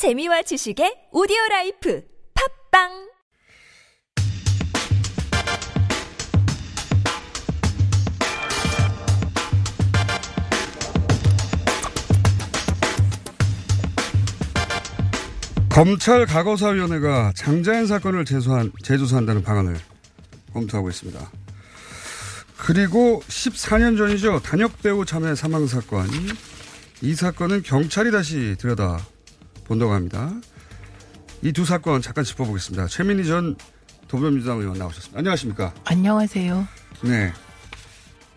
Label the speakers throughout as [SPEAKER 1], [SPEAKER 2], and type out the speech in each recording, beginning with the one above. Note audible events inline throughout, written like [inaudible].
[SPEAKER 1] 재미와 지식의 오디오 라이프 팟빵
[SPEAKER 2] 검찰 과거사위원회가 장자연 사건을 재수한, 재조사한다는 방안을 검토하고 있습니다. 그리고 14년 전이죠. 단역 배우 자매 사망 사건. 이 사건은 경찰이 다시 들여다 본다고 합니다. 이 두 사건 잠깐 짚어보겠습니다. 최민희 전 더불어민주당 의원 나오셨습니다. 안녕하십니까?
[SPEAKER 3] 안녕하세요.
[SPEAKER 2] 네.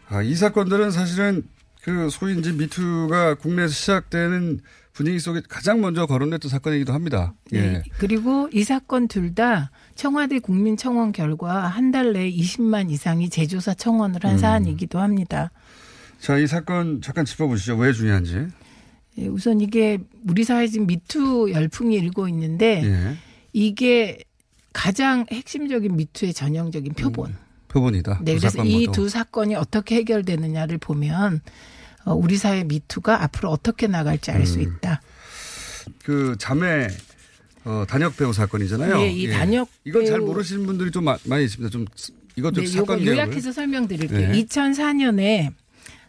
[SPEAKER 2] 아, 이 사건들은 사실은 그 소위 이제 미투가 국내에서 시작되는 분위기 속에 가장 먼저 거론됐던 사건이기도 합니다. 예.
[SPEAKER 3] 네. 그리고 이 사건 둘 다 청와대 국민청원 결과 한 달 내에 20만 이상이 재조사 청원을 한
[SPEAKER 2] 음.
[SPEAKER 3] 사안이기도 합니다.
[SPEAKER 2] 자, 이 사건 잠깐 짚어보시죠. 왜 중요한지.
[SPEAKER 3] 예, 우선 이게 우리 사회에 지금 미투 열풍이 일고 있는데
[SPEAKER 2] 예.
[SPEAKER 3] 이게 가장 핵심적인 미투의 전형적인 표본.
[SPEAKER 2] 표본이다.
[SPEAKER 3] 네,
[SPEAKER 2] 두
[SPEAKER 3] 그래서 이.
[SPEAKER 2] 두
[SPEAKER 3] 사건이 어떻게 해결되느냐를 보면 어, 우리 사회 미투가 앞으로 어떻게 나갈지 알
[SPEAKER 2] 음.
[SPEAKER 3] 수 있다.
[SPEAKER 2] 그 자매 어, 단역 배우 사건이잖아요.
[SPEAKER 3] 예, 이 단역
[SPEAKER 2] 이건 잘 모르시는 분들이 좀 마- 많이 있습니다. 좀 이것 좀
[SPEAKER 3] 네,
[SPEAKER 2] 사건.
[SPEAKER 3] 요약해서 설명드릴게요.
[SPEAKER 2] 네.
[SPEAKER 3] 2004년에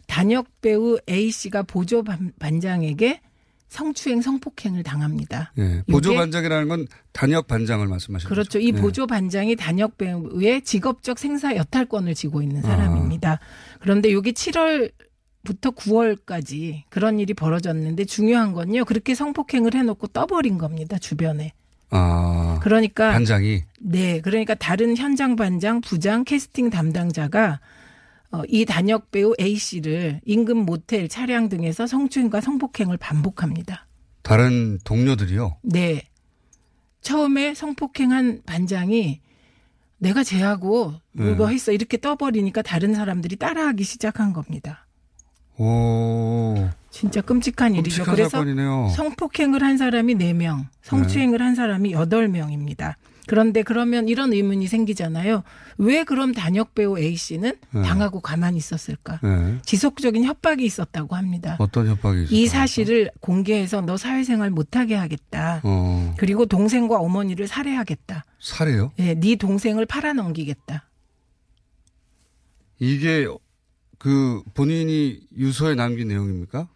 [SPEAKER 3] 단역 배우 A 씨가 보조 반- 반장에게 성추행 성폭행을 당합니다.
[SPEAKER 2] 예. 보조 반장이라는 건 단역 반장을 말씀하시는
[SPEAKER 3] 그렇죠.
[SPEAKER 2] 거죠.
[SPEAKER 3] 이
[SPEAKER 2] 네.
[SPEAKER 3] 보조 반장이 단역 배우의 직업적 생사 여탈권을
[SPEAKER 2] 아.
[SPEAKER 3] 있는 사람입니다. 그런데 이게 7월 부터 9월까지 그런 일이 벌어졌는데 중요한 건요. 그렇게 성폭행을 해놓고 떠버린 겁니다. 주변에.
[SPEAKER 2] 아,
[SPEAKER 3] 그러니까
[SPEAKER 2] 반장이
[SPEAKER 3] 네, 그러니까 다른 현장 반장, 부장, 캐스팅 담당자가 어, 이 단역 배우 A 씨를 인근 모텔, 차량 등에서 성추행과 성폭행을 반복합니다.
[SPEAKER 2] 다른 동료들이요.
[SPEAKER 3] 네. 처음에 성폭행한 반장이 내가 쟤하고
[SPEAKER 2] 네.
[SPEAKER 3] 이거 했어 이렇게 떠버리니까 다른 사람들이 따라하기 시작한 겁니다.
[SPEAKER 2] 오,
[SPEAKER 3] 진짜 끔찍한 일이죠.
[SPEAKER 2] 끔찍한
[SPEAKER 3] 그래서
[SPEAKER 2] 사건이네요.
[SPEAKER 3] 성폭행을 한 사람이 4명, 성추행을 한 사람이 8명입니다. 그런데 그러면 이런 의문이 생기잖아요. 왜 그럼 단역 배우 A 씨는
[SPEAKER 2] 네.
[SPEAKER 3] 당하고 가만히 있었을까?
[SPEAKER 2] 네.
[SPEAKER 3] 지속적인 협박이 있었다고 합니다.
[SPEAKER 2] 어떤 협박이
[SPEAKER 3] 이
[SPEAKER 2] 있을까요?
[SPEAKER 3] 사실을 공개해서 너 사회생활 못하게 하겠다.
[SPEAKER 2] 어,
[SPEAKER 3] 그리고 동생과 어머니를 살해하겠다.
[SPEAKER 2] 살해요?
[SPEAKER 3] 예, 네 동생을 팔아넘기겠다.
[SPEAKER 2] 이게 그 본인이 유서에 남긴 내용입니까?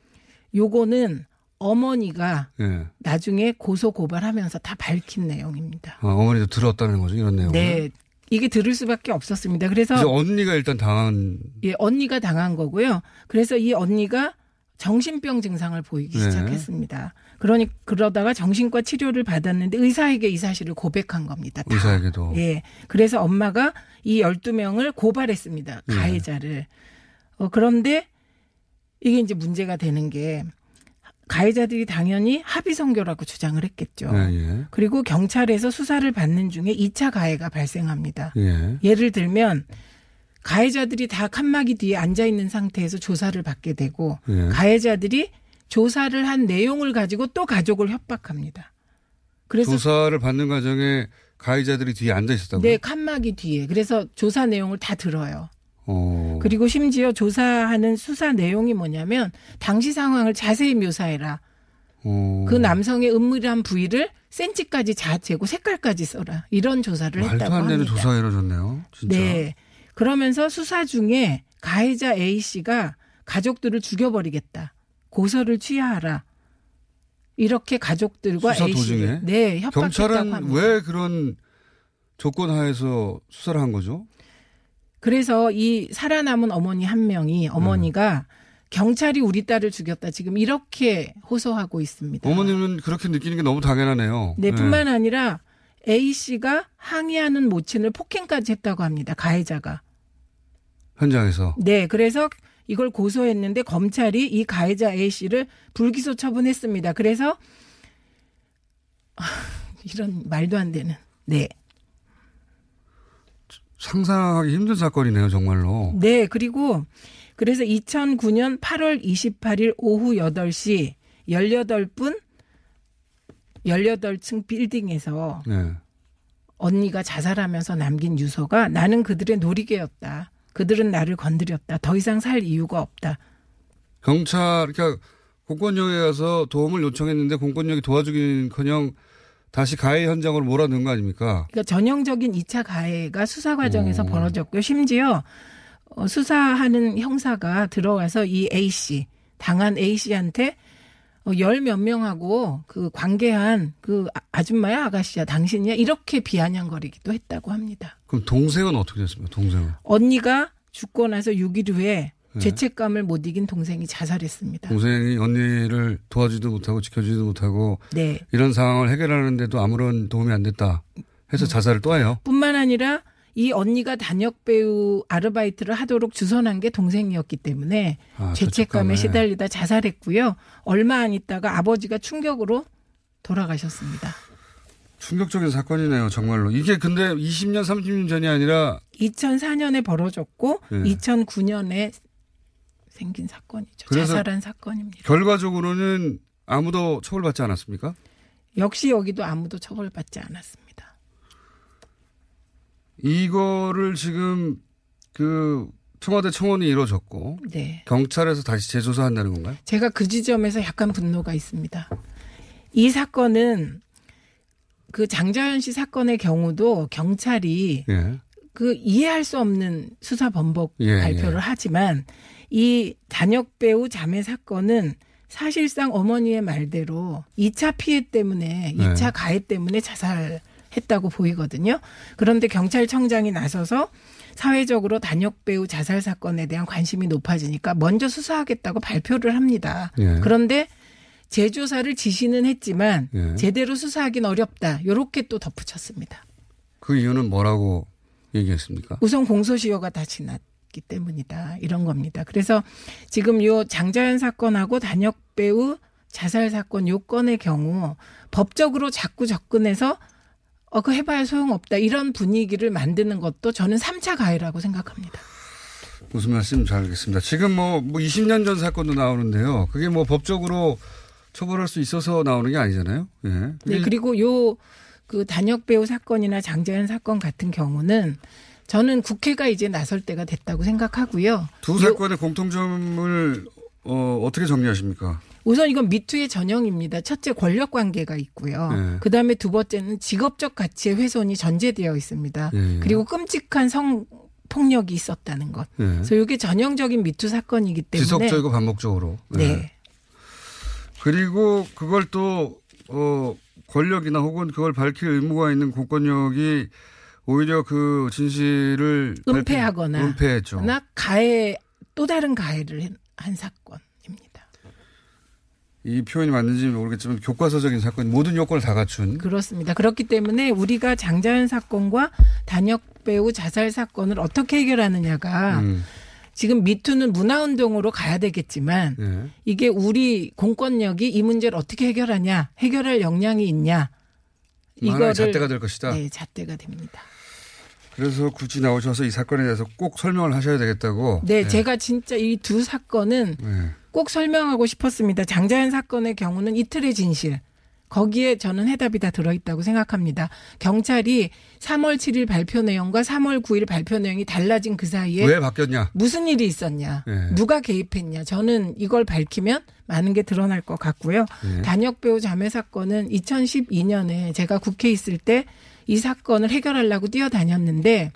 [SPEAKER 3] 요거는 어머니가
[SPEAKER 2] 예.
[SPEAKER 3] 나중에 고소 고발하면서 다 밝힌 내용입니다.
[SPEAKER 2] 아, 어머니도 들었다는 거죠, 이런 내용을.
[SPEAKER 3] 네. 이게 들을 수밖에 없었습니다. 그래서
[SPEAKER 2] 이제 언니가 일단 당한
[SPEAKER 3] 예, 언니가 당한 거고요. 그래서 이 언니가 정신병 증상을 보이기
[SPEAKER 2] 네.
[SPEAKER 3] 시작했습니다. 그러니 그러다가 정신과 치료를 받았는데 의사에게 이 사실을 고백한 겁니다. 다.
[SPEAKER 2] 의사에게도.
[SPEAKER 3] 예. 그래서 엄마가 이 12명을 고발했습니다.
[SPEAKER 2] 네.
[SPEAKER 3] 가해자를. 어, 그런데 이게 이제 문제가 되는 게 가해자들이 당연히 합의 선교라고 주장을 했겠죠.
[SPEAKER 2] 예, 예.
[SPEAKER 3] 그리고 경찰에서 수사를 받는 중에 2차 가해가 발생합니다.
[SPEAKER 2] 예.
[SPEAKER 3] 예를 들면 가해자들이 다 칸막이 뒤에 앉아 있는 상태에서 조사를 받게 되고
[SPEAKER 2] 예.
[SPEAKER 3] 가해자들이 조사를 한 내용을 가지고 또 가족을 협박합니다. 그래서
[SPEAKER 2] 조사를 받는 과정에 가해자들이 뒤에 앉아 있었다고요?
[SPEAKER 3] 네 칸막이 뒤에 그래서 조사 내용을 다 들어요.
[SPEAKER 2] 어.
[SPEAKER 3] 그리고 심지어 조사하는 수사 내용이 뭐냐면 당시 상황을 자세히 묘사해라.
[SPEAKER 2] 어.
[SPEAKER 3] 그 남성의 은밀한 부위를 센치까지 자재고 색깔까지 써라. 이런 조사를
[SPEAKER 2] 말도
[SPEAKER 3] 했다고
[SPEAKER 2] 안 되는. 조사가 이루어졌네요. 진짜.
[SPEAKER 3] 네. 그러면서 수사 중에 가해자 A 씨가 가족들을 죽여버리겠다. 고소를 취하하라. 이렇게 가족들과
[SPEAKER 2] 수사
[SPEAKER 3] A 씨
[SPEAKER 2] 도중에?
[SPEAKER 3] 네 협박했다고
[SPEAKER 2] 경찰은
[SPEAKER 3] 합니다.
[SPEAKER 2] 왜 그런 조건 하에서 수사를 한 거죠?
[SPEAKER 3] 그래서 이 살아남은 어머니 한 명이 어머니가 경찰이 우리 딸을 죽였다 지금 이렇게 호소하고 있습니다.
[SPEAKER 2] 어머님은 그렇게 느끼는 게 너무 당연하네요.
[SPEAKER 3] 네, 뿐만 아니라 A 씨가 항의하는 모친을 폭행까지 했다고 합니다. 가해자가.
[SPEAKER 2] 현장에서.
[SPEAKER 3] 네, 그래서 이걸 고소했는데 검찰이 이 가해자 A 씨를 불기소 처분했습니다. 그래서 [laughs] 이런 말도 안 되는. 네.
[SPEAKER 2] 상상하기 힘든 사건이네요, 정말로.
[SPEAKER 3] 네, 그리고 그래서 2009년 8월 28일 오후 8시 18분 18층 빌딩에서
[SPEAKER 2] 네.
[SPEAKER 3] 언니가 자살하면서 남긴 유서가 나는 그들의 놀이개였다. 그들은 나를 건드렸다. 더 이상 살 이유가 없다.
[SPEAKER 2] 경찰, 그러니까 공권력에 가서 도움을 요청했는데 공권력이 도와주긴커녕 다시 가해 현장으로 몰아넣은 거 아닙니까?
[SPEAKER 3] 그러니까 전형적인 2차 가해가 수사 과정에서 오. 벌어졌고요. 심지어 어, 수사하는 형사가 들어와서 이 A 씨 당한 A 씨한테 어, 열몇 명하고 그 관계한 그 아, 아줌마야 아가씨야 당신이야 이렇게 비아냥거리기도 했다고 합니다.
[SPEAKER 2] 그럼 동생은 어떻게 됐습니까? 동생은
[SPEAKER 3] 언니가 죽고 나서 6일 후에 네. 죄책감을 못 이긴 동생이 자살했습니다.
[SPEAKER 2] 동생이 언니를 도와주지도 못하고 지켜주지도 못하고 네. 이런 상황을 해결하는데도 아무런 도움이 안 됐다 해서 음. 자살을 또 해요.
[SPEAKER 3] 뿐만 아니라 이 언니가 단역 배우 아르바이트를 하도록 주선한 게 동생이었기 때문에 아, 죄책감에 시달리다 자살했고요. 얼마 안 있다가 아버지가 충격으로 돌아가셨습니다.
[SPEAKER 2] 충격적인 사건이네요, 정말로. 이게 근데 20년, 30년 전이 아니라
[SPEAKER 3] 2004년에 벌어졌고 네. 2009년에 생긴 사건이죠. 자살한 사건입니다.
[SPEAKER 2] 결과적으로는 아무도 처벌받지 않았습니까?
[SPEAKER 3] 역시 여기도 아무도 처벌받지 않았습니다.
[SPEAKER 2] 이거를 지금 그 청와대 청원이 이루어졌고 네. 경찰에서 다시 재조사한다는 건가요?
[SPEAKER 3] 제가 그 지점에서 약간 분노가 있습니다. 이 사건은 그 장자연 씨 사건의 경우도 경찰이 예. 그 이해할 수 없는 수사 번복 예, 발표를 예. 하지만 이 단역 배우 자매 사건은 사실상 어머니의 말대로 2차 피해 때문에 2차 가해 때문에 자살 했다고 보이거든요. 그런데 경찰청장이 나서서 사회적으로 단역 배우 자살 사건에 대한 관심이 높아지니까 먼저 수사하겠다고 발표를 합니다. 예. 그런데 재조사를 지시는 했지만 예. 제대로 수사하긴 어렵다. 이렇게 또 덧붙였습니다.
[SPEAKER 2] 그 이유는 뭐라고 얘기했습니까?
[SPEAKER 3] 우선 공소시효가 다 지났 기 때문이다. 이런 겁니다. 그래서 지금 요 장자연 사건하고 단역 배우 자살 사건 요건의 경우 법적으로 자꾸 접근해서 어, 그 해봐야 소용없다. 이런 분위기를 만드는 것도 저는 3차 가해라고 생각합니다.
[SPEAKER 2] 무슨 말씀 잘 알겠습니다. 지금 뭐, 뭐 20년 전 사건도 나오는데요. 그게 뭐 법적으로 처벌할 수 있어서 나오는 게 아니잖아요. 예.
[SPEAKER 3] 네. 그리고 요, 그 단역 배우 사건이나 장자연 사건 같은 경우는 저는 국회가 이제 나설 때가 됐다고 생각하고요.
[SPEAKER 2] 두 사건의 공통점을 어, 어떻게 정리하십니까?
[SPEAKER 3] 우선 이건 미투의 전형입니다. 첫째 권력 관계가 있고요. 네. 그 다음에 두 번째는 직업적 가치의 훼손이 전제되어 있습니다. 네. 그리고 끔찍한 성 폭력이 있었다는 것. 네. 그래서 이게 전형적인 미투 사건이기 때문에
[SPEAKER 2] 지속적이고 반복적으로. 네. 네. 그리고 그걸 또 어, 권력이나 혹은 그걸 밝힐 의무가 있는 공권력이 오히려 그 진실을
[SPEAKER 3] 은폐하거나
[SPEAKER 2] 은폐했죠.
[SPEAKER 3] 가해 또 다른 가해를 한 사건.
[SPEAKER 2] 이 표현이 맞는지 모르겠지만 교과서적인 사건 모든 요건을 다 갖춘
[SPEAKER 3] 그렇습니다. 그렇기 때문에 우리가 장자연 사건과 단역 배우 자살 사건을 어떻게 해결하느냐가 음. 지금 미투는 문화운동으로 가야 되겠지만 네. 이게 우리 공권력이 이 문제를 어떻게 해결하냐 해결할 역량이 있냐
[SPEAKER 2] 이거를 잣대가 될 것이다.
[SPEAKER 3] 네, 잣대가 됩니다.
[SPEAKER 2] 그래서 굳이 나오셔서 이 사건에 대해서 꼭 설명을 하셔야 되겠다고.
[SPEAKER 3] 네, 네. 제가 진짜 이 두 사건은 네. 꼭 설명하고 싶었습니다. 장자연 사건의 경우는 이틀의 진실. 거기에 저는 해답이 다 들어있다고 생각합니다. 경찰이 3월 7일 발표 내용과 3월 9일 발표 내용이 달라진 그 사이에
[SPEAKER 2] 왜 바뀌었냐?
[SPEAKER 3] 무슨 일이 있었냐? 네. 누가 개입했냐? 저는 이걸 밝히면 많은 게 드러날 것 같고요. 네. 단역 배우 자매 사건은 2012년에 제가 국회에 있을 때 이 사건을 해결하려고 뛰어다녔는데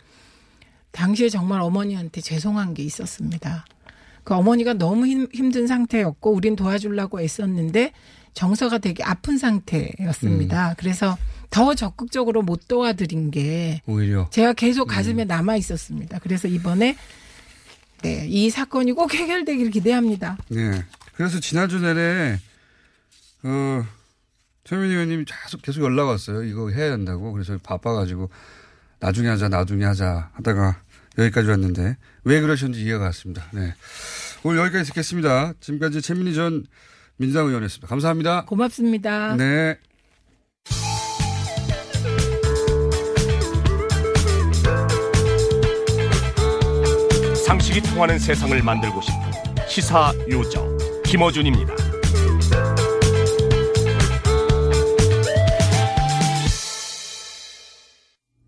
[SPEAKER 3] 당시에 정말 어머니한테 죄송한 게 있었습니다. 그 어머니가 너무 힘, 힘든 상태였고 우린 도와주려고 애썼는데 정서가 되게 아픈 상태였습니다. 음. 그래서 더 적극적으로 못 도와드린 게
[SPEAKER 2] 오히려
[SPEAKER 3] 제가 계속 가슴에 음. 남아 있었습니다. 그래서 이번에 네, 이 사건이 꼭 해결되기를 기대합니다.
[SPEAKER 2] 네. 그래서 지난주 내내 어 최민희 의원님이 계속 계속 연락 왔어요. 이거 해야 한다고. 그래서 바빠가지고 나중에 하자, 나중에 하자 하다가 여기까지 왔는데 왜 그러셨는지 이해가 갔습니다. 네. 오늘 여기까지 듣겠습니다. 지금까지 최민희 전 민주당 의원이었습니다. 감사합니다.
[SPEAKER 3] 고맙습니다.
[SPEAKER 2] 네.
[SPEAKER 4] 상식이 통하는 세상을 만들고 싶은 시사 요정 김어준입니다.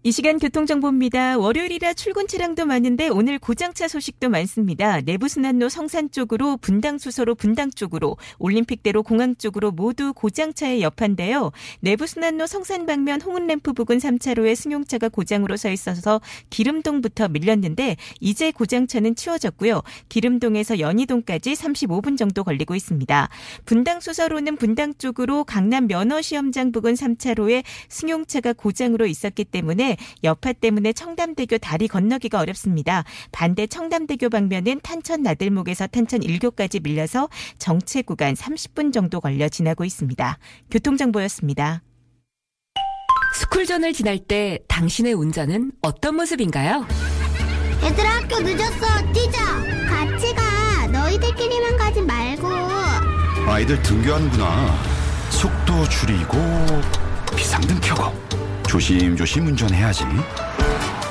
[SPEAKER 5] 이 시간 교통정보입니다. 월요일이라 출근 차량도 많은데 오늘 고장차 소식도 많습니다. 내부순환로 성산 쪽으로 분당수서로 분당 쪽으로 올림픽대로 공항 쪽으로 모두 고장차에 여파인데요. 내부순환로 성산 방면 홍은램프 부근 3차로에 승용차가 고장으로 서 있어서 기름동부터 밀렸는데 이제 고장차는 치워졌고요. 기름동에서 연희동까지 35분 정도 걸리고 있습니다. 분당수서로는 분당 쪽으로 강남 면허시험장 부근 3차로에 승용차가 고장으로 있었기 때문에 여파 때문에 청담대교 다리 건너기가 어렵습니다. 반대 청담대교 방면은 탄천 나들목에서 탄천 1교까지 밀려서 정체 구간 30분 정도 걸려 지나고 있습니다. 교통정보였습니다.
[SPEAKER 6] 스쿨존을 지날 때 당신의 운전은 어떤 모습인가요?
[SPEAKER 7] 얘들아 학교 늦었어 뛰자 같이 가 너희들끼리만 가지 말고
[SPEAKER 8] 아이들 등교하는구나 속도 줄이고 비상등 켜고 조심조심 운전해야지.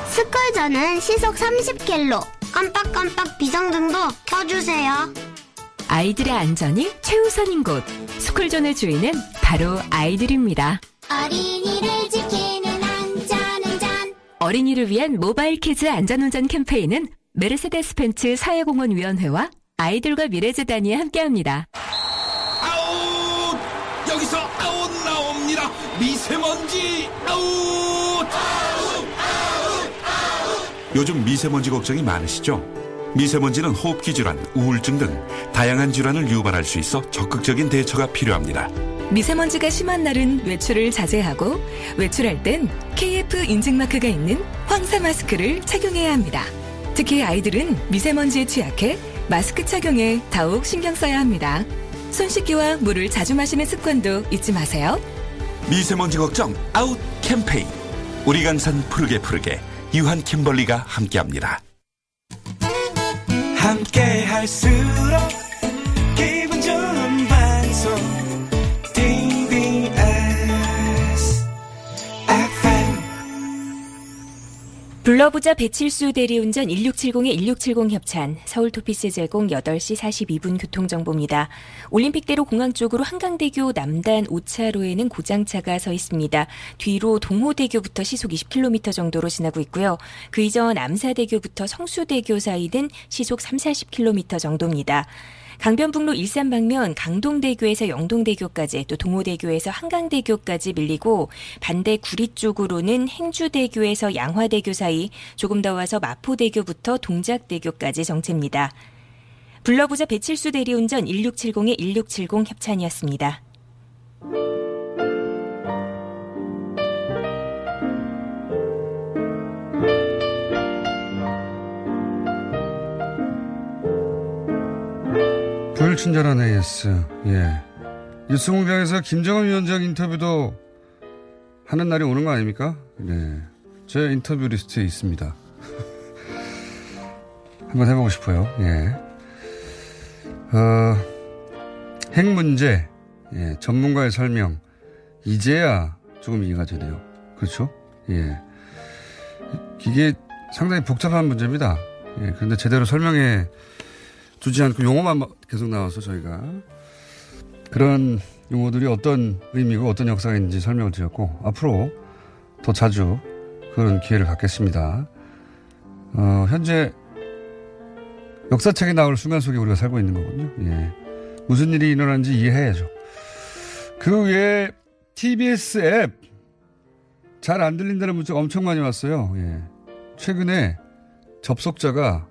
[SPEAKER 7] 스컬전은 시속 30킬로. 깜빡깜빡 비상등도 켜주세요.
[SPEAKER 6] 아이들의 안전이 최우선인 곳. 스쿨존의 주인은 바로 아이들입니다.
[SPEAKER 7] 어린이를 지키는 안전운전.
[SPEAKER 6] 어린이를 위한 모바일 키즈 안전운전 캠페인은 메르세데스 벤츠 사회공헌위원회와 아이들과 미래재단이 함께합니다.
[SPEAKER 9] 미세먼지 아웃!
[SPEAKER 10] 요즘 미세먼지 걱정이 많으시죠? 미세먼지는 호흡기 질환, 우울증 등 다양한 질환을 유발할 수 있어 적극적인 대처가 필요합니다.
[SPEAKER 6] 미세먼지가 심한 날은 외출을 자제하고 외출할 땐 KF 인증마크가 있는 황사 마스크를 착용해야 합니다. 특히 아이들은 미세먼지에 취약해 마스크 착용에 더욱 신경 써야 합니다. 손 씻기와 물을 자주 마시는 습관도 잊지 마세요.
[SPEAKER 10] 미세먼지 걱정 아웃 캠페인 우리 강산 푸르게 푸르게 유한 킴벌리가 함께합니다.
[SPEAKER 11] 함께 할수록
[SPEAKER 5] 불러보자 배칠수 대리운전 1670-1670 협찬 서울 토피스 제공 8시 42분 교통정보입니다. 올림픽대로 공항 쪽으로 한강대교 남단 5차로에는 고장차가 서 있습니다. 뒤로 동호대교부터 시속 20km 정도로 지나고 있고요. 그 이전 암사대교부터 성수대교 사이는 시속 3, 40km 정도입니다. 강변북로 일산 방면 강동대교에서 영동대교까지 또 동호대교에서 한강대교까지 밀리고 반대 구리 쪽으로는 행주대교에서 양화대교 사이 조금 더 와서 마포대교부터 동작대교까지 정체입니다. 불러보자 배칠수 대리운전 1670의 1670 협찬이었습니다.
[SPEAKER 2] 불친절한 AS. 예. 뉴스 공장에서 김정은 위원장 인터뷰도 하는 날이 오는 거 아닙니까? 네. 제 인터뷰 리스트에 있습니다. [laughs] 한번 해보고 싶어요. 예. 어, 핵 문제, 예, 전문가의 설명. 이제야 조금 이해가 되네요. 그렇죠? 예. 이게 상당히 복잡한 문제입니다. 예, 그런데 제대로 설명해 주지 않고 용어만 계속 나와서 저희가 그런 용어들이 어떤 의미고 어떤 역사가 있는지 설명을 드렸고 앞으로 더 자주 그런 기회를 갖겠습니다. 어, 현재 역사책에 나올 순간 속에 우리가 살고 있는 거거든요. 예. 무슨 일이 일어난지 이해해야죠. 그 외에 TBS 앱 잘 안 들린다는 문자가 엄청 많이 왔어요. 예. 최근에 접속자가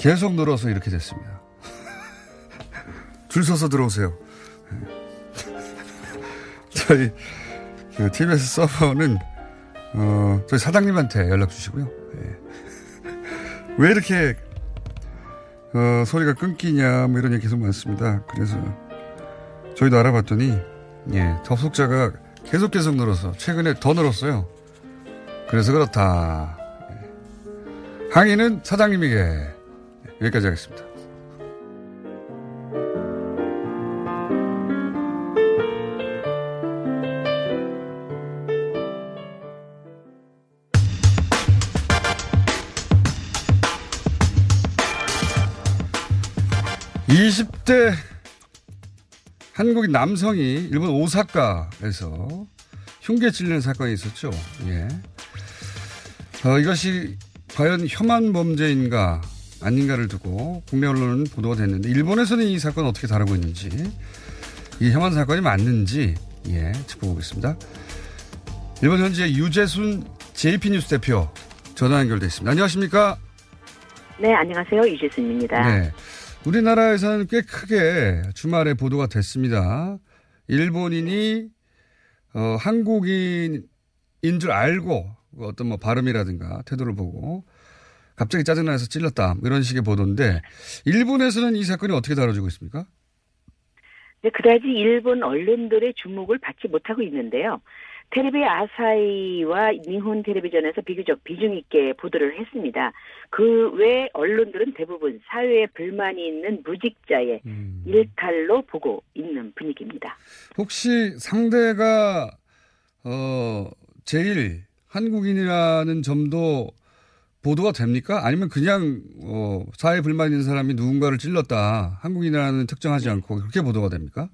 [SPEAKER 2] 계속 늘어서 이렇게 됐습니다. 줄 서서 들어오세요. 저희 그 TBS 서버는 어, 저희 사장님한테 연락 주시고요. 예. 왜 이렇게 어, 소리가 끊기냐 뭐 이런 얘기 계속 많습니다. 그래서 저희도 알아봤더니 예, 접속자가 계속 계속 늘어서 최근에 더 늘었어요. 그래서 그렇다. 예. 항의는 사장님에게 여기까지 하겠습니다. (20대) 한국인 남성이 일본 오사카에서 흉계 찔리는 사건이 있었죠. 예. 어, 이것이 과연 혐한 범죄인가 아닌가를 두고 국내 언론은 보도가 됐는데 일본에서는 이 사건 어떻게 다루고 있는지 이 혐한 사건이 맞는지 예 짚어보겠습니다. 일본 현지의 유재순 JP 뉴스 대표 전화 연결돼 있습니다. 안녕하십니까?
[SPEAKER 12] 네, 안녕하세요. 유재순입니다.
[SPEAKER 2] 네. 우리나라에서는 꽤 크게 주말에 보도가 됐습니다. 일본인이 어, 한국인인 줄 알고 어떤 뭐 발음이라든가 태도를 보고 갑자기 짜증나서 찔렀다 뭐 이런 식의 보도인데 일본에서는 이 사건이 어떻게 다뤄지고 있습니까?
[SPEAKER 12] 네, 그다지 일본 언론들의 주목을 받지 못하고 있는데요. 테레비 아사히와 니혼 텔레비전에서 비교적 비중 있게 보도를 했습니다. 그 외 언론들은 대부분 사회에 불만이 있는 무직자의 음. 일탈로 보고 있는 분위기입니다.
[SPEAKER 2] 혹시 상대가 어 제일 한국인이라는 점도 보도가 됩니까? 아니면 그냥 어 사회 불만 있는 사람이 누군가를 찔렀다 한국인이라는 특정하지 않고 그렇게 보도가 됩니까?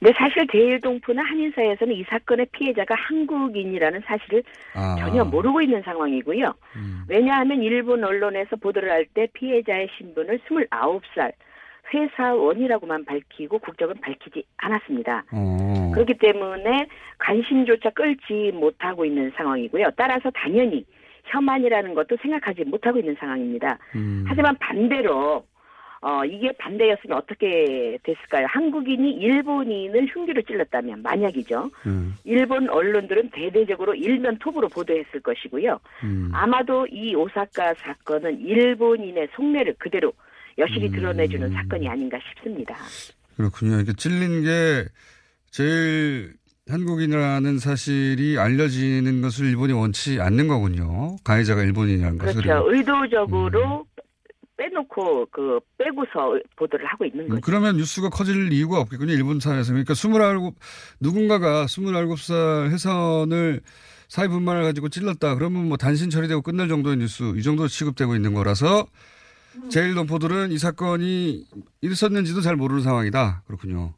[SPEAKER 12] 네, 사실 대일동포나 한인사에서는 이 사건의 피해자가 한국인이라는 사실을 아. 전혀 모르고 있는 상황이고요. 음. 왜냐하면 일본 언론에서 보도를 할 때 피해자의 신분을 29살 회사원이라고만 밝히고 국적은 밝히지 않았습니다. 어. 그렇기 때문에 관심조차 끌지 못하고 있는 상황이고요. 따라서 당연히 혐한이라는 것도 생각하지 못하고 있는 상황입니다. 음. 하지만 반대로 어, 이게 반대였으면 어떻게 됐을까요? 한국인이 일본인을 흉기로 찔렀다면, 만약이죠. 음. 일본 언론들은 대대적으로 일면 톱으로 보도했을 것이고요. 음. 아마도 이 오사카 사건은 일본인의 속내를 그대로 여실히 드러내주는 음. 사건이 아닌가 싶습니다.
[SPEAKER 2] 그렇군요. 이게 찔린 게 제일 한국인이라는 사실이 알려지는 것을 일본이 원치 않는 거군요. 가해자가 일본인이라는
[SPEAKER 12] 그렇죠.
[SPEAKER 2] 것을.
[SPEAKER 12] 그렇죠. 의도적으로 음. 빼놓고 그 빼고서 보도를 하고 있는 거죠.
[SPEAKER 2] 그러면 뉴스가 커질 이유가 없겠군요. 일본 사회에서. 그러니까 스물아홉 누군가가 스물아홉 살 해선을 사회 분만을 가지고 찔렀다. 그러면 뭐 단신 처리되고 끝날 정도의 뉴스 이 정도 취급되고 있는 거라서 제일동포들은 이 사건이 있었는지도 잘 모르는 상황이다. 그렇군요.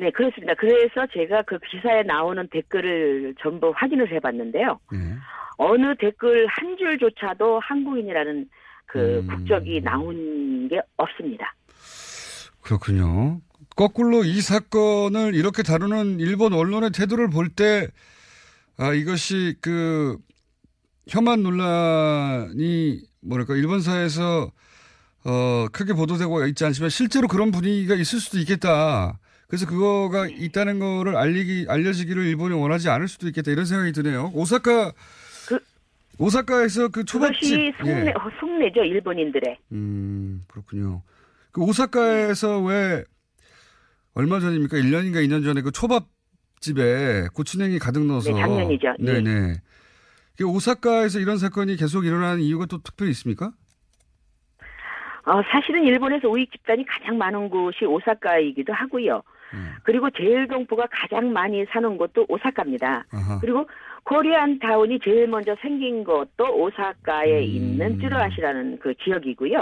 [SPEAKER 12] 네, 그렇습니다. 그래서 제가 그 기사에 나오는 댓글을 전부 확인을 해봤는데요. 네. 어느 댓글 한 줄조차도 한국인이라는 그 음. 국적이 나온 게 없습니다.
[SPEAKER 2] 그렇군요. 거꾸로 이 사건을 이렇게 다루는 일본 언론의 태도를 볼 때, 아, 이것이 그 혐한 논란이 뭐랄까, 일본 사회에서 어, 크게 보도되고 있지 않지만 실제로 그런 분위기가 있을 수도 있겠다. 그래서 그거가 있다는 거를 알리기, 알려지기를 일본이 원하지 않을 수도 있겠다. 이런 생각이 드네요. 오사카 오사카에서 그 초밥집
[SPEAKER 12] 그것이 속내, 예. 속내죠 일본인들의.
[SPEAKER 2] 음 그렇군요. 그 오사카에서 왜 얼마 전입니까? 1년인가 2년 전에 그 초밥집에 고추냉이 가득 넣어서.
[SPEAKER 12] 네, 작년이죠.
[SPEAKER 2] 네네. 네. 그 오사카에서 이런 사건이 계속 일어나는 이유가 또 특별히 있습니까?
[SPEAKER 12] 어, 사실은 일본에서 우익 집단이 가장 많은 곳이 오사카이기도 하고요. 음. 그리고 제일 동포가 가장 많이 사는 곳도 오사카입니다. 아하. 그리고 코리안 타운이 제일 먼저 생긴 것도 오사카에 음. 있는 쯔르아시라는 그 지역이고요.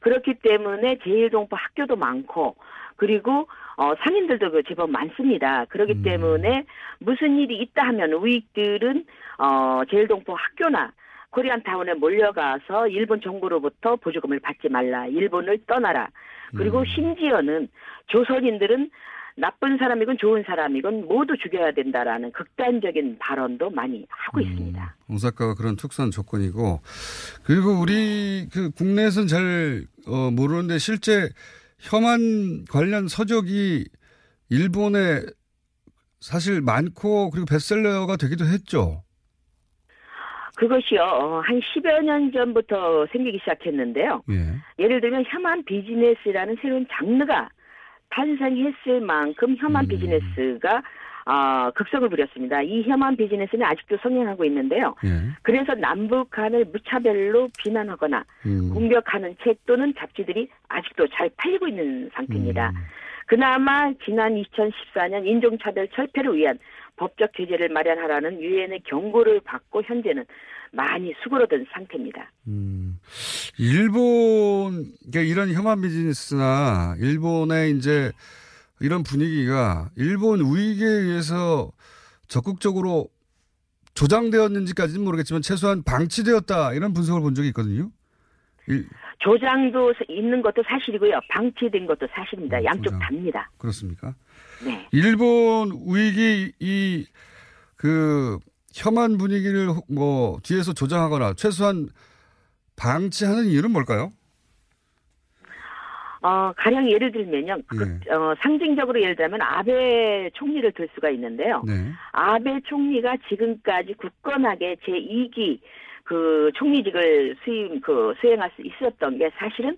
[SPEAKER 12] 그렇기 때문에 제일 동포 학교도 많고 그리고 어 상인들도 그 제법 많습니다. 그렇기 음. 때문에 무슨 일이 있다 하면 우익들은 어 제일 동포 학교나 코리안 타운에 몰려가서 일본 정부로부터 보조금을 받지 말라. 일본을 떠나라. 그리고 음. 심지어는 조선인들은 나쁜 사람이건 좋은 사람이건 모두 죽여야 된다라는 극단적인 발언도 많이 하고 음, 있습니다.
[SPEAKER 2] 오사카가 그런 특수한 조건이고 그리고 우리 그 국내에서는 잘 어, 모르는데 실제 혐한 관련 서적이 일본에 사실 많고 그리고 베스트셀러가 되기도 했죠.
[SPEAKER 12] 그것이요, 어, 한 10여 년 전부터 생기기 시작했는데요. 예. 예를 들면 혐한 비즈니스라는 새로운 장르가 탄생했을 만큼 혐한 음. 비즈니스가 어, 극성을 부렸습니다. 이 혐한 비즈니스는 아직도 성행하고 있는데요. 예. 그래서 남북 간을 무차별로 비난하거나 음. 공격하는 책 또는 잡지들이 아직도 잘 팔리고 있는 상태입니다. 음. 그나마 지난 2014년 인종차별 철폐를 위한 법적 제재를 마련하라는 유엔의 경고를 받고 현재는 많이 수그러든 상태입니다. 음,
[SPEAKER 2] 일본 이런 혐한 비즈니스나 일본의 이제 이런 분위기가 일본 우익에 의해서 적극적으로 조장되었는지까지는 모르겠지만 최소한 방치되었다 이런 분석을 본 적이 있거든요.
[SPEAKER 12] 일... 조장도 있는 것도 사실이고요. 방치된 것도 사실입니다. 음, 양쪽 조장. 답니다.
[SPEAKER 2] 그렇습니까?
[SPEAKER 12] 네.
[SPEAKER 2] 일본 우익이 이 그 혐한 분위기를 뭐 뒤에서 조장하거나 최소한 방치하는 이유는 뭘까요?
[SPEAKER 12] 어, 가령 예를 들면요. 그, 네. 어, 상징적으로 예를 들면 아베 총리를 들 수가 있는데요. 네. 아베 총리가 지금까지 굳건하게 제2기 그 총리직을 수임, 그 수행할 수 있었던 게 사실은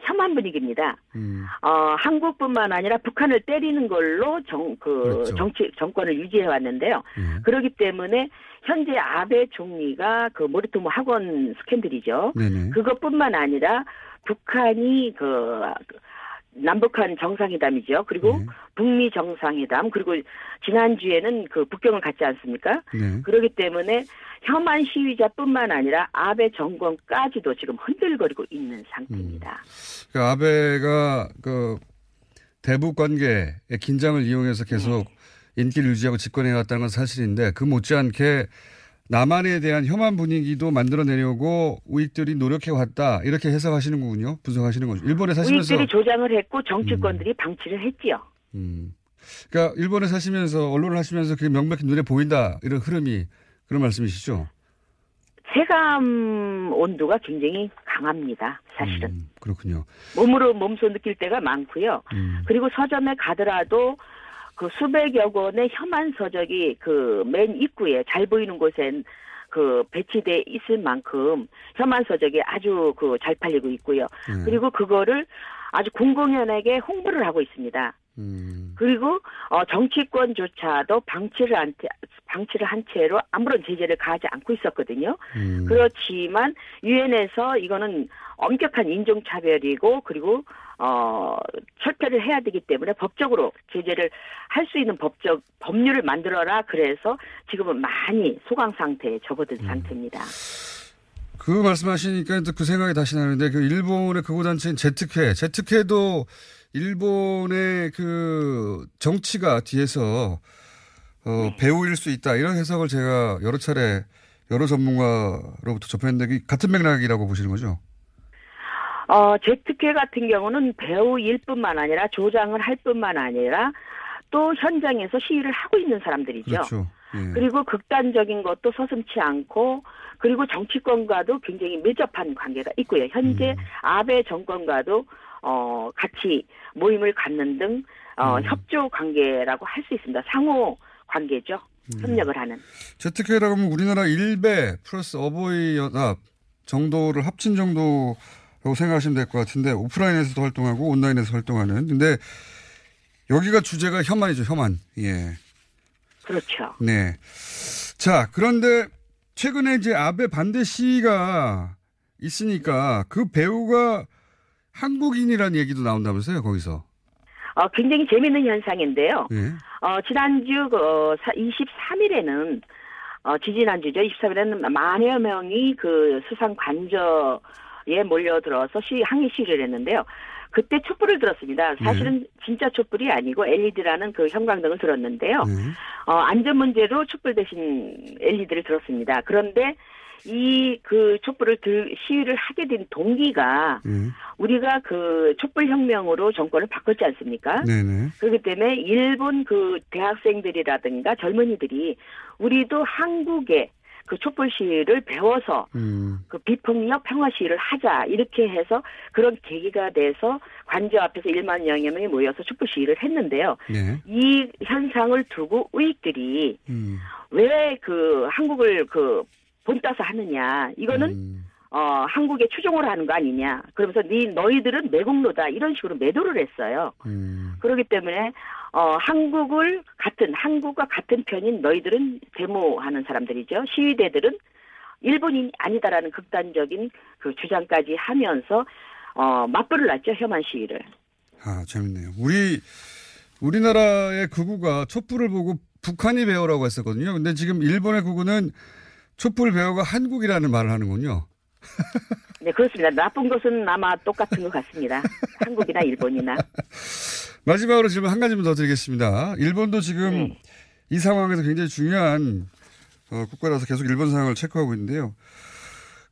[SPEAKER 12] 혐한 분위기입니다. 음. 어, 한국뿐만 아니라 북한을 때리는 걸로 정, 그, 그렇죠. 정치, 정권을 유지해 왔는데요. 음. 그렇기 때문에 현재 아베 총리가 그 모리토모 학원 스캔들이죠. 네네. 그것뿐만 아니라 북한이 그 남북한 정상회담이죠. 그리고 네. 북미 정상회담 그리고 지난주에는 그 북경을 갔지 않습니까? 네. 그렇기 때문에 혐한 시위자뿐만 아니라 아베 정권까지도 지금 흔들거리고 있는 상태입니다. 음.
[SPEAKER 2] 그 아베가 그 대북 관계의 긴장을 이용해서 계속 네. 인기를 유지하고 집권해 왔다는 건 사실인데 그 못지않게 남한에 대한 혐한 분위기도 만들어내려고 우익들이 노력해 왔다 이렇게 해석하시는 거군요. 분석하시는 거죠. 일본에 사시면서
[SPEAKER 12] 우익들이 조장을 했고 정치권들이 음. 방치를 했지요. 음.
[SPEAKER 2] 그러니까 일본에 사시면서 언론을 하시면서 그게 명백히 눈에 보인다 이런 흐름이 그런 말씀이시죠?
[SPEAKER 12] 체감 온도가 굉장히 강합니다. 사실은. 음,
[SPEAKER 2] 그렇군요.
[SPEAKER 12] 몸으로 몸소 느낄 때가 많고요. 음. 그리고 서점에 가더라도 그 수백여 권의 혐한 서적이 그 맨 입구에 잘 보이는 곳엔 그 배치돼 있을 만큼 혐한 서적이 아주 그 잘 팔리고 있고요. 음. 그리고 그거를 아주 공공연하게 홍보를 하고 있습니다. 음. 그리고 어 정치권조차도 방치를 한 방치를 한 채로 아무런 제재를 가하지 않고 있었거든요. 음. 그렇지만 유엔에서 이거는 엄격한 인종 차별이고 그리고 어 철폐를 해야 되기 때문에 법적으로 제재를 할 수 있는 법적 법률을 만들어라 그래서 지금은 많이 소강 상태에 접어든 음. 상태입니다.
[SPEAKER 2] 그 말씀하시니까 그 생각이 다시 나는데 그 일본의 극우단체인 제특회, 제특회도 일본의 그 정치가 뒤에서 어, 네. 배우일 수 있다 이런 해석을 제가 여러 차례 여러 전문가로부터 접했는데 같은 맥락이라고 보시는 거죠?
[SPEAKER 12] 어, 제특회 같은 경우는 배우일 뿐만 아니라 조장을 할 뿐만 아니라 또 현장에서 시위를 하고 있는 사람들이죠.
[SPEAKER 2] 그렇죠.
[SPEAKER 12] 예. 그리고 극단적인 것도 서슴치 않고 그리고 정치권과도 굉장히 밀접한 관계가 있고요. 현재 음. 아베 정권과도 어 같이 모임을 갖는 등 어, 음. 협조 관계라고 할 수 있습니다. 상호 관계죠. 음. 협력을 하는.
[SPEAKER 2] 재특회라고 하면 우리나라 일베 플러스 어버이 연합 정도를 합친 정도라고 생각하시면 될 것 같은데 오프라인에서도 활동하고 온라인에서 활동하는. 근데 여기가 주제가 혐한이죠, 혐한. 예.
[SPEAKER 12] 그렇죠.
[SPEAKER 2] 네. 자, 그런데 최근에 이제 아베 반대 시위가 있으니까 그 배우가 한국인이라는 얘기도 나온다면서요, 거기서.
[SPEAKER 12] 어, 굉장히 재밌는 현상인데요. 예. 어, 지난주, 그, 23일에는, 어, 지지난주죠. 23일에는 만여 명이 그 수상 관저에 몰려들어서 시, 항의 시위를 했는데요. 그때 촛불을 들었습니다. 사실은 네. 진짜 촛불이 아니고 LED라는 그 형광등을 들었는데요. 네. 어, 안전 문제로 촛불 대신 LED를 들었습니다. 그런데 이 그 촛불을 들 시위를 하게 된 동기가 네. 우리가 그 촛불 혁명으로 정권을 바꿨지 않습니까? 네네. 그렇기 때문에 일본 그 대학생들이라든가 젊은이들이 우리도 한국에 그 촛불 시위를 배워서 음. 그 비폭력 평화 시위를 하자 이렇게 해서 그런 계기가 돼서 관저 앞에서 1만 여 명이 모여서 촛불 시위를 했는데요. 네. 이 현상을 두고 우익들이 음. 왜그 한국을 그 본따서 하느냐 이거는 음. 어, 한국에 추종을 하는 거 아니냐. 그러면서 네, 너희들은 매국노다. 이런 식으로 매도를 했어요. 음. 그렇기 때문에, 어, 한국을 같은, 한국과 같은 편인 너희들은 데모하는 사람들이죠. 시위대들은 일본이 아니다라는 극단적인 그 주장까지 하면서, 어, 맞불을 놨죠. 혐한 시위를.
[SPEAKER 2] 아, 재밌네요. 우리, 우리나라의 극우가 촛불을 보고 북한이 배우라고 했었거든요. 근데 지금 일본의 극우는 촛불 배우가 한국이라는 말을 하는군요. [laughs]
[SPEAKER 12] 네, 그렇습니다. 나쁜 것은 아마 똑같은 것 같습니다. 한국이나 일본이나. [laughs]
[SPEAKER 2] 마지막으로 질문 한 가지만 더 드리겠습니다. 일본도 지금 네. 이 상황에서 굉장히 중요한 어, 국가라서 계속 일본 상황을 체크하고 있는데요.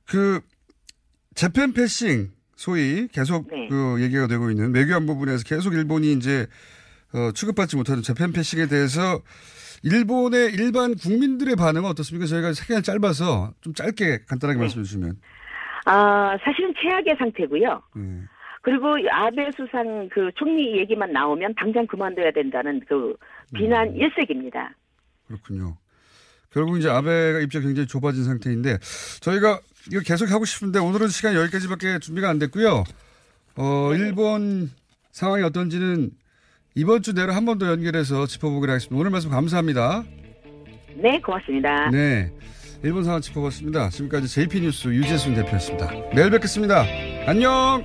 [SPEAKER 2] 그 재팬 패싱 소위 계속 네. 그 얘기가 되고 있는 외교안 부분에서 계속 일본이 이제 어, 취급받지 못하는 재팬 패싱에 대해서 일본의 일반 국민들의 반응은 어떻습니까? 저희가 시간이 짧아서 좀 짧게 간단하게 네. 말씀해 주시면.
[SPEAKER 12] 아, 사실은 최악의 상태고요. 네. 그리고 아베 수상 그 총리 얘기만 나오면 당장 그만둬야 된다는 그 비난 음. 일색입니다.
[SPEAKER 2] 그렇군요. 결국 이제 아베가 입장 굉장히 좁아진 상태인데 저희가 이거 계속 하고 싶은데 오늘은 시간 여기까지밖에 준비가 안 됐고요. 어, 네. 일본 상황이 어떤지는 이번 주 내로 한 번 더 연결해서 짚어보기로 하겠습니다. 오늘 말씀 감사합니다.
[SPEAKER 12] 네, 고맙습니다.
[SPEAKER 2] 네. 일본 상황 짚어봤습니다. 지금까지 JP뉴스 유재순 대표였습니다. 내일 뵙겠습니다. 안녕!